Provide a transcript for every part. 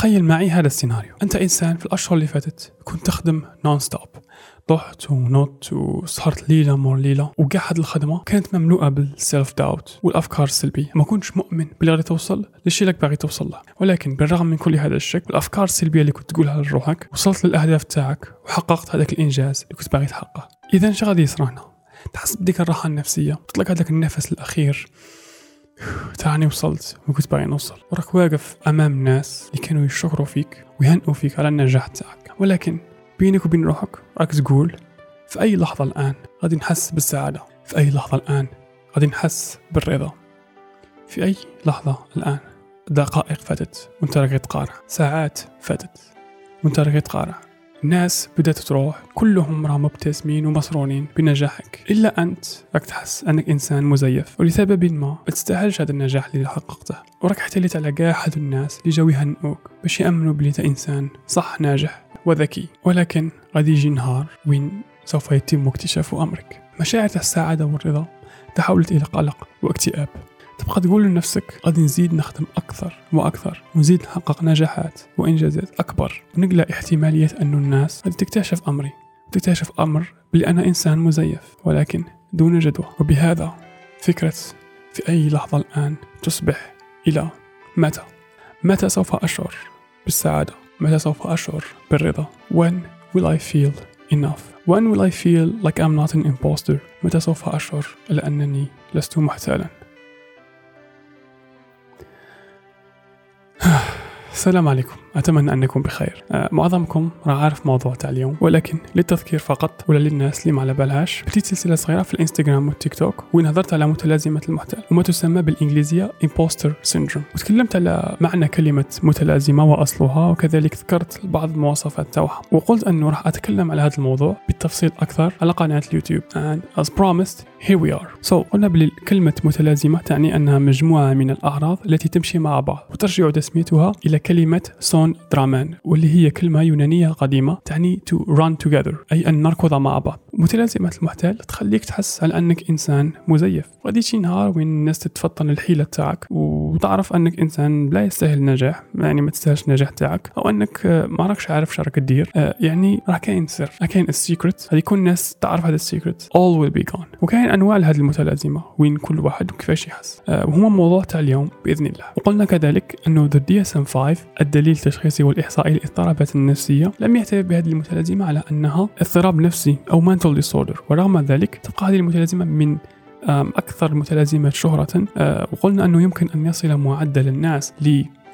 تخيل معي هذا السيناريو. أنت إنسان في الأشهر اللي فاتت كنت تخدم non stop ضحت ونط وسهرت ليلة مور ليلة. هاد الخدمة كانت مملوءة بال self doubt والأفكار السلبية. ما كنتش مؤمن باللي غادي توصل للشيء اللي باغي توصل له. ولكن بالرغم من كل هذا الشك والأفكار السلبية اللي كنت تقولها لروحك وصلت للأهداف تاعك وحققت هذاك الإنجاز اللي كنت باغي تحققه. إذا اش غادي هنا؟ تحس بديك الراحة النفسية. تطلق هذاك النفس الأخير. تاني وصلت وكنت باغي نوصل. وراك واقف أمام الناس اللي كانوا يشكروا فيك ويهنئوا فيك على النجاح تاعك. ولكن بينك وبين روحك راك تقول في أي لحظة الآن غادي نحس بالسعادة؟ في أي لحظة الآن غادي نحس بالرضا؟ في أي لحظة الآن دقائق فاتت وانت راك تقارع؟ ساعات فاتت وانت راك تقارع؟ الناس بدأت تروح كلهم راهم مبتسمين ومسرورين بنجاحك. إلا أنت راك تحس أنك إنسان مزيف. ولسبب ما ما تستاهلش هذا النجاح اللي حققته. وراك احتليت على كاع الناس اللي جاو يهنئوك باش يأمنوا بلي إنت إنسان صح ناجح وذكي. ولكن غادي يجي نهار وين سوف يتم اكتشاف أمرك. مشاعر السعادة والرضا تحولت إلى قلق واكتئاب. تبقى تقول لنفسك غادي نزيد نخدم أكثر وأكثر ونزيد نحقق نجاحات وإنجازات أكبر. ونقلى احتمالية أن الناس غادي تكتشف أمري تكتشف أمر بلي أنا إنسان مزيف ولكن دون جدوى. وبهذا فكرة في أي لحظة الآن تصبح إلى متى؟ متى سوف أشعر بالسعادة؟ متى سوف أشعر بالرضا؟ When will I feel enough? When will I feel like I'm not an imposter? متى سوف أشعر إلى أنني لست محتالا؟ السلام عليكم. أتمنى أنكم بخير. آه، معظمكم راح عارف موضوع تاع اليوم ولكن للتذكير فقط ولا للناس اللي ما على بالهاش بديت سلسلة صغيرة في الإنستغرام والتيك توك وين هضرت على متلازمة المحتال وما تسمى بالإنجليزية imposter syndrome. وتكلمت على معنى كلمة متلازمة وأصلها وكذلك ذكرت بعض المواصفات تاعها وقلت أنه راح أتكلم على هذا الموضوع بالتفصيل أكثر على قناة اليوتيوب. And as promised here we are. So قلنا بلي كلمة متلازمة تعني أنها مجموعة من الأعراض التي تمشي مع بعض وترجع تسميتها إلى كلمة syndramein واللي هي كلمة يونانية قديمة تعني to run together أي أن نركض مع بعض. متلازمة المحتال تخليك تحس على أنك إنسان مزيف. غادي شي نهار وين الناس تتفطن الحيلة تاعك وتعرف أنك إنسان لا يستاهل النجاح يعني ما تستاهلش النجاح تاعك أو أنك ما راكش عارف شو راك دير. آه، يعني راه كاين سر كاين ال secret غادي يكون الناس تعرف هذا ال secret all will be gone. وكاين أنواع لهذه المتلازمة وين كل واحد كيفاش يحس. آه، وهو موضوع تاع اليوم بإذن الله. وقلنا كذلك أنه the DSM-5 الدليل التشخيصي والإحصائي للاضطرابات النفسية لم يعترف بهذه المتلازمة على أنها اضطراب نفسي أو mental disorder ورغم ذلك تبقى هذه المتلازمة من أكثر المتلازمات شهرة آه، وقلنا أنه يمكن أن يصل معدل الناس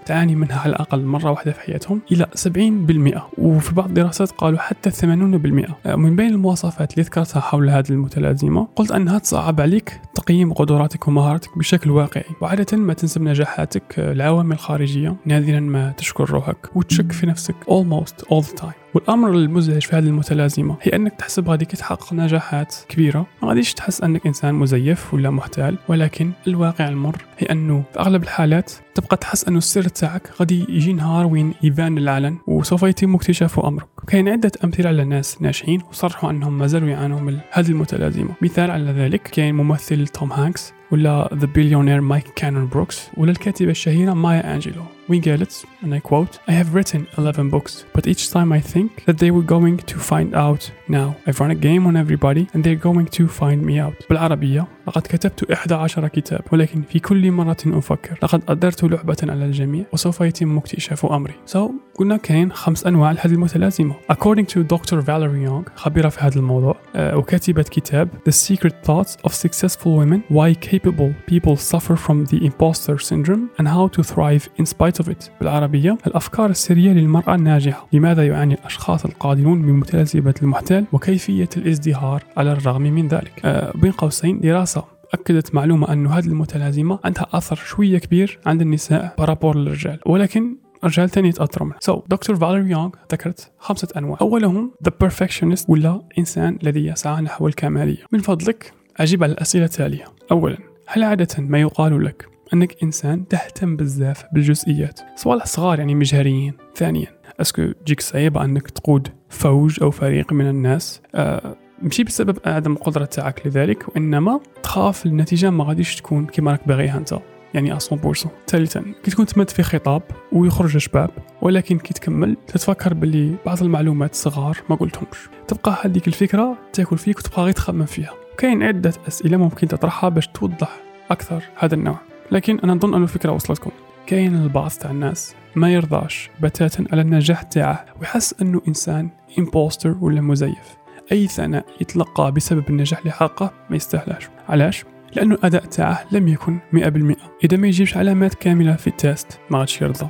تعاني منها على الأقل مرة واحدة في حياتهم إلى 70% وفي بعض الدراسات قالوا حتى 80% آه، من بين المواصفات اللي ذكرتها حول هذه المتلازمة قلت أنها تصعب عليك تقييم قدراتك ومهاراتك بشكل واقعي. وعادة ما تنسب نجاحاتك العوامل الخارجية نادرا ما تشكر روحك وتشك في نفسك almost all the time. والأمر المزعج في هذه المتلازمة هي أنك تحسب غادي تحقق نجاحات كبيرة. ما غاديش تحس أنك إنسان مزيف ولا محتال ولكن الواقع المر هي أنه في أغلب الحالات تبقى تحس أنه السر تاعك غادي يجي نهار وين يبان العلن وسوف يتم اكتشاف أمرك. كاين عدة أمثلة على ناس ناجحين وصرحوا أنهم ما زالوا يعانوا من هذه المتلازمة. مثال على ذلك كاين ممثل توم هانكس ولا the billionaire مايك كانون بروكس ولا الكاتبة الشهيرة مايا أنجلو وين قالت and I quote I have written 11 books but each time I think that they were going to find out now I've run a game on everybody and they're going to find me out بالعربية لقد كتبت 11 كتاب ولكن في كل مرة أفكر لقد أدرت لعبة على الجميع وسوف يتم اكتشاف أمري so قلنا كاين خمس أنواع لهذه المتلازمة according to Dr. Valerie Young خبيرة في هذا الموضوع آه، وكاتبة كتاب The Secret Thoughts of Successful Women Why capable people suffer from the imposter syndrome and how to thrive in spite it بالعربية الأفكار السرية للمرأة الناجحة لماذا يعاني الأشخاص القادمون من متلازمة المحتال وكيفية الازدهار على الرغم من ذلك آه بين قوسين دراسة أكدت معلومة أن هذه المتلازمة عندها أثر شوية كبير عند النساء بارابور للرجال ولكن رجال تاني يتأثروا منه. So, دكتور فاليري يونغ ذكرت خمسة أنواع. أولهم the perfectionist ولا إنسان الذي يسعى نحو الكمالية. من فضلك أجيب على الأسئلة التالية. أولا هل عادة ما يقال لك أنك إنسان تهتم بزاف بالجزئيات صوالح صغار يعني مجهريين ثانيا أسكو تجيك صعيبة أنك تقود فوج أو فريق من الناس؟ آه ماشي بسبب عدم القدرة تاعك لذلك وإنما تخاف النتيجة ما غاديش تكون كما راك باغيها أنت يعني 100% ثالثا كي تكون تمد في خطاب ويخرج شباب ولكن كي تكمل تتفكر باللي بعض المعلومات صغار ما قلتهمش. تبقى هذيك الفكرة تأكل فيك وتبقى غير تخمم فيها. كاين عدة أسئلة ممكن تطرحها باش توضح أكثر هذا النوع. لكن أنا نظن أن الفكرة وصلتكم. كاين البعض تاع الناس ما يرضاش بتاتا على النجاح تاعه ويحس أنه إنسان imposter ولا مزيف. أي ثناء يتلقى بسبب النجاح اللي حققه ما يستاهلهاش علاش؟ لأنه الأداء تاعه لم يكن 100% إذا ما يجيبش علامات كاملة في ال test ما غاديش يرضى.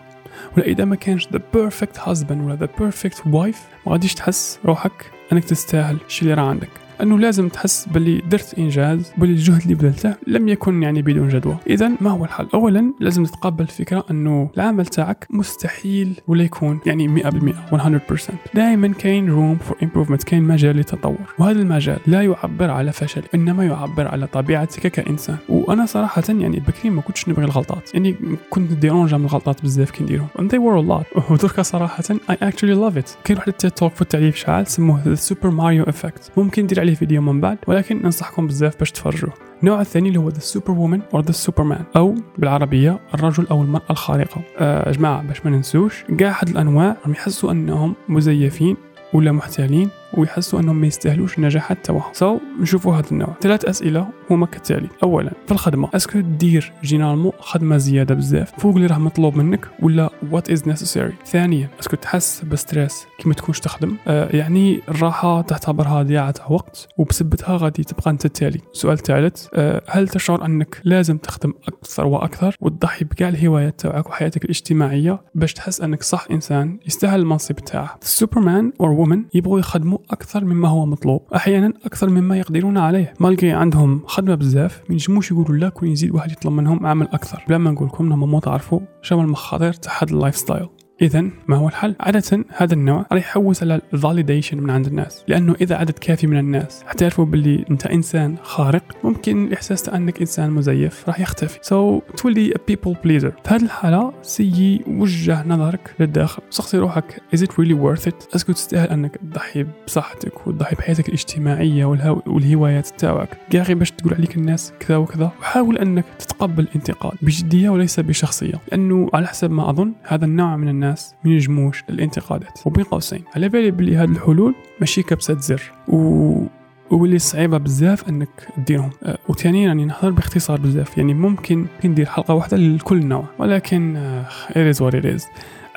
ولا إذا ما كانش the perfect husband ولا the perfect wife ما غاديش تحس روحك أنك تستاهل الشيء اللي راه عندك. أنه لازم تحس باللي درت إنجاز باللي الجهد اللي بذلته لم يكن يعني بدون جدوى. اذا ما هو الحل؟ اولا لازم تتقبل الفكرة أنه العمل تاعك مستحيل ولا يكون يعني 100% 100% دائما كاين room for improvement كاين مجال للتطور وهذا المجال لا يعبر على فشل إنما يعبر على طبيعتك كإنسان. وأنا صراحة يعني بكري ما كنتش نبغي الغلطات. يعني كنت dérangé من الغلطات بزاف كي نديرهم. And they were a lot. ودركا صراحة I actually love it. كاين واحد ال TED Talk في التعريف شعال سموه Super Mario effect ممكن ندير عليه فيديو من بعد ولكن ننصحكم بزاف باش تفرجوه. النوع الثاني اللي هو the superwoman or the superman أو بالعربية الرجل أو المرأة الخارقة. آه جماعة باش ما ننسوش كاع هاد الأنواع راهم يحسوا أنهم مزيفين ولا محتالين. ويحسوا أنهم ما يستاهلوش النجاحات تاعهم so, نشوفوا هذا النوع. ثلاث أسئلة هما كالتالي. اولا في الخدمة est-ce que دير généralement خدمة زيادة بزاف؟ فوق اللي راه مطلوب منك ولا what is necessary ثانيا est-ce que تحس ب stress كي ما تكونش تخدم؟ آه يعني الراحة تعتبرها ضياعه وقت وبسبتها غادي تبقى أنت التالي. سؤال ثالث آه هل تشعر أنك لازم تخدم أكثر وأكثر وتضحي بكاع الهوايات تاعك وحياتك الاجتماعية باش تحس أنك صح إنسان يستاهل المنصب تاعه superman or woman يبغوا يخدموا أكثر مما هو مطلوب. أحيانا أكثر مما يقدرون عليه. malgré عندهم خدمة بزاف ما ينجموش يقولوا لا كون يزيد واحد يطلب منهم عمل أكثر. بلا ما نقول لكم انهم مو تعرفوا شنو المخاطر تاع هذا ال lifestyle اذا ما هو الحل؟ عادة هذا النوع راح يحوس على ال validation من عند الناس لأنه إذا عدد كافي من الناس اعترفوا باللي أنت إنسان خارق ممكن الاحساس أنك إنسان مزيف راح يختفي. so, تولي people pleaser. في هذه الحالة سي وجه نظرك للداخل. سقسي روحك is it really worth it est-ce que تستاهل أنك تضحي بصحتك وتضحي بحياتك الاجتماعية والهو... والهوايات تاعك. كاع باش تقول عليك الناس كذا وكذا؟ وحاول أنك تتقبل الانتقاد بجدية وليس بشخصية. لأنه على حسب ما أظن هذا النوع من الناس ما ينجموش الانتقادات. وبين قوسين على بالي بلي هاد الحلول ماشي كبسة زر. و واللي صعيبة بزاف أنك تديرهم. أه وثانيا يعني نهضر باختصار بزاف. يعني ممكن ندير حلقة واحدة لكل نوع. ولكن what it is.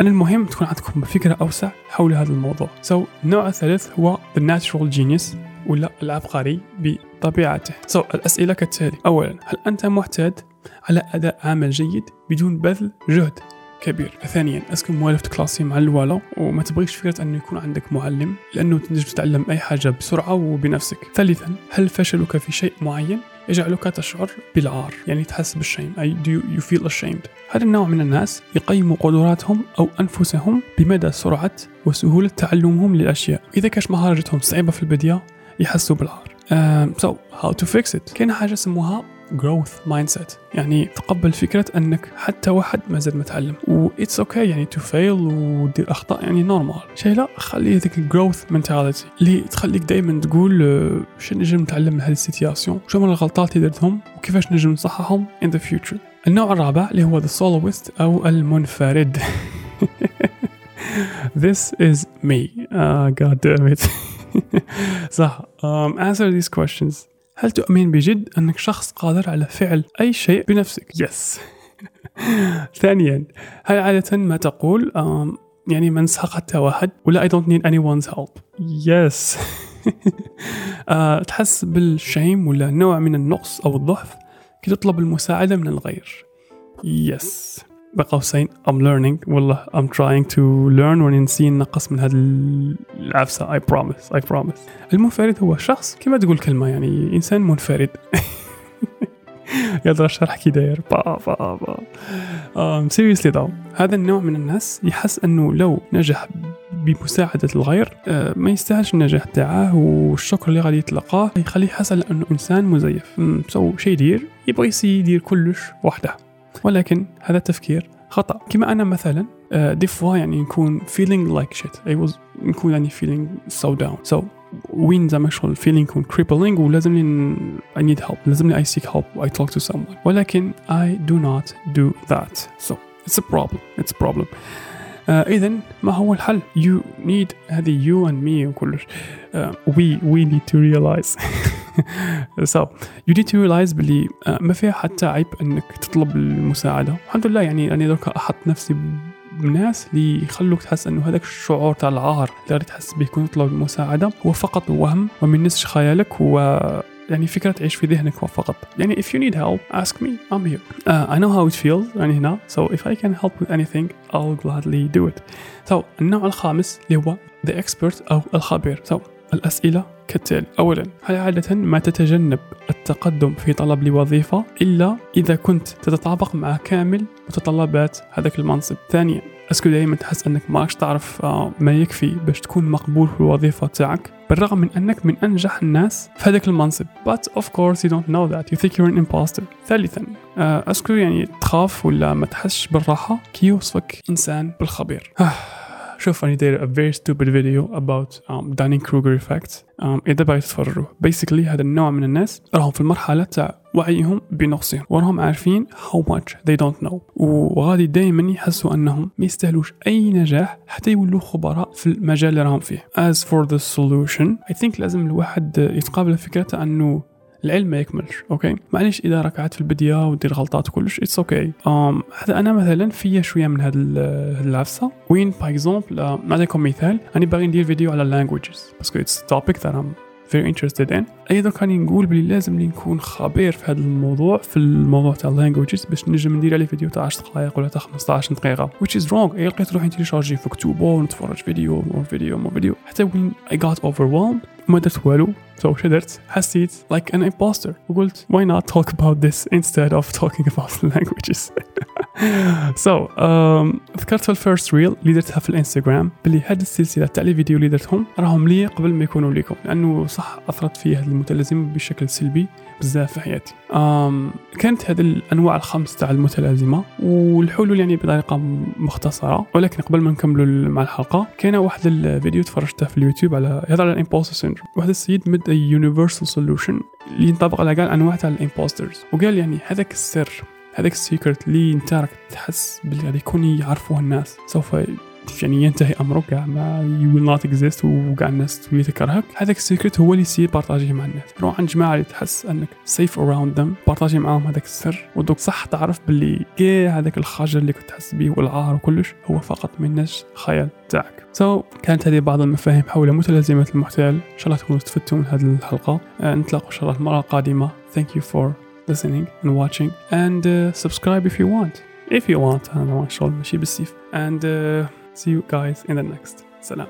أنا المهم تكون عندكم فكرة أوسع حول هذا الموضوع. So, النوع الثالث هو the natural genius ولا العبقري بطبيعته. So, الأسئلة كالتالي. أولا هل أنت معتاد؟ على أداء عمل جيد بدون بذل جهد كبير. ثانيا اسكو موالف كلاسي مع الوالا وما تبغيش فكرة انه يكون عندك معلم لأنه تنجم تتعلم أي حاجة بسرعة وبنفسك. ثالثا هل فشلك في شيء معين؟ يجعلك تشعر بالعار يعني تحس بالشيم. أي do you feel ashamed. هذا النوع من الناس يقيموا قدراتهم أو أنفسهم بمدى سرعة وسهولة تعلمهم للأشياء. إذا كانت مهارتهم صعبة في البداية يحسوا بالعار. um, so how to fix it. كاين حاجة سموها growth mindset. يعني تقبل فكرة أنك حتى واحد ما زال متعلم. و it's okay يعني to fail ودير أخطاء يعني نورمال شيء لا؟ خلي ذيك الجروث mentality. اللي تخليك دائما تقول شو نجم نتعلم من هذه ال situation؟ شو من الغلطات اللي درتهم؟ وكيفاش نجم نصححهم in the future النوع الرابع اللي هو the soloist أو المنفرد. This is me. Uh, God damn it. صح. Um, answer these questions. هل تؤمن بجد أنك شخص قادر على فعل أي شيء بنفسك؟ yes ثانيا هل عادة ما تقول يعني من سحق حتى واحد ولا I don't need anyone's help yes uh, تحس بال shame ولا نوع من النقص أو الضعف كي تطلب المساعدة من الغير؟ yes بقوسين I'm learning. والله I'm trying to learn ونسي نقص من هذه العفسة. I promise I promise. المنفرد هو شخص كما تقول كلمة يعني إنسان منفرد. يقدر الشرح كي داير با با با seriously though هذا النوع من الناس يحس أنه لو نجح بمساعدة الغير ما يستاهلش النجاح تاعه والشكر اللي غادي يتلقاه يخليه يحس أنه إنسان مزيف. سو شي يدير يبغى يدير كلش وحده. ولكن هذا التفكير خطأ كما أنا مثلا دي فوا يعني نكون feeling like shit I was نكون يعني feeling so down so وين زعما شغل feeling يكون crippling ولازم I need help لازم I seek help I talk to someone ولكن I do not do that so it's a problem it's a problem آه اذا ما هو الحل you need هذه you and me وكلش آه we we need to realize you need to realize بلي آه ما فيها حتى عيب إنك تطلب المساعدة. الحمد لله يعني أنا درك أحط نفسي بناس اللي يخلوك تحس إنه هذاك الشعور تاع العار اللي تحس به كون تطلب المساعدة هو فقط وهم ومن نسج خيالك و يعني فكرة تعيش في ذهنك فقط. يعني if you need help ask me I'm here. uh, I know how it feels يعني هنا. So if I can help with anything I'll gladly do it. So النوع الخامس اللي هو the expert أو الخبير. So الأسئلة كالتالي أولا هل عادة ما تتجنب التقدم في طلب لوظيفة إلا إذا كنت تتطابق مع كامل متطلبات هذاك المنصب. ثانيا اسكو دائما تحس أنك ماكش تعرف ما يكفي باش تكون مقبول في الوظيفة تاعك. بالرغم من أنك من أنجح الناس في هذاك المنصب. But of course you don't know that. You think you're an imposter. ثالثا اسكو يعني تخاف ولا ما تحسش بالراحة؟ كي يوصفك إنسان بالخبير. شوف راني داير a very stupid video about um, Dunning-Kruger um, إذا بغيت تتفرجوا. Basically هذا النوع من الناس راهم في المرحلة تاع وعيهم بنقصهم. وراهم عارفين how much they don't know. وغادي دائما يحسوا أنهم ما يستاهلوش أي نجاح حتى يولوا خبراء في المجال اللي راهم فيه. As for the solution I think لازم الواحد يتقابل فكرة إنه العلم ما يكملش okay؟ معليش إذا راك عاد في البداية ودير غلطات وكلش it's okay um هذا أنا مثلا فيا شوية من هذه العفسه وين par exemple نعطيكم مثال. أنا باغي ندير فيديو على ال languages parce que it's topic that I'm very interested in. أيضا كان نقول بلي لازم لي نكون خبير في هذا الموضوع في الموضوع تاع languages باش نجم ندير عليه فيديو تاع 10 دقائق ولا تاع 15 دقيقة. Which is wrong. أي لقيت روحي ن télécharger في كتوبة ونتفرج فيديو مور فيديو مور فيديو. حتى وين I got overwhelmed ما درت والو. so درت حسيت like an imposter. وقلت why not talk about this instead of talking about languages? So um, ذكرت في ال first reel اللي درتها في الانستغرام بلي هذه السلسلة تاع les vidéos اللي درتهم راهم لي قبل ما يكونوا ليكم لأنه صح أثرت في هذه المتلازمه بشكل سلبي. بزاف في حياتي. كانت هذه الأنواع الخمس تاع المتلازمة والحلول يعني بطريقة مختصرة. ولكن قبل ما نكملوا مع الحلقة كان واحد الفيديو تفرجته في اليوتيوب على يهضر على ال imposter syndrome. واحد السيد مد universal solution اللي ينطبق على كاع الانواع تاع ال imposters. وقال يعني هذاك السر هذاك ال secret اللي انت راك تحس باللي غادي يكون يعرفوه الناس سوف يعني ينتهي أمرك كاع ما you will not exist وكاع الناس تولي تكرهك هذاك ال secret هو اللي يصير partager مع الناس. روح عند جماعة اللي تحس أنك safe around them partager معاهم هذاك السر. ودوك صح تعرف باللي كاع هذاك الخجل اللي كنت تحس به والعار وكلش هو فقط من نسج خيال تاعك. so, كانت هذه بعض المفاهيم حول متلازمة المحتال. إن شاء الله تكونوا استفدتوا من هذه الحلقة. uh, نتلاقوا إن شاء الله المرة القادمة. Thank you for listening and watching. And uh, subscribe if you want. If you want. ما شغل ماشي بالسيف. And uh, See you guys in the next. Salam.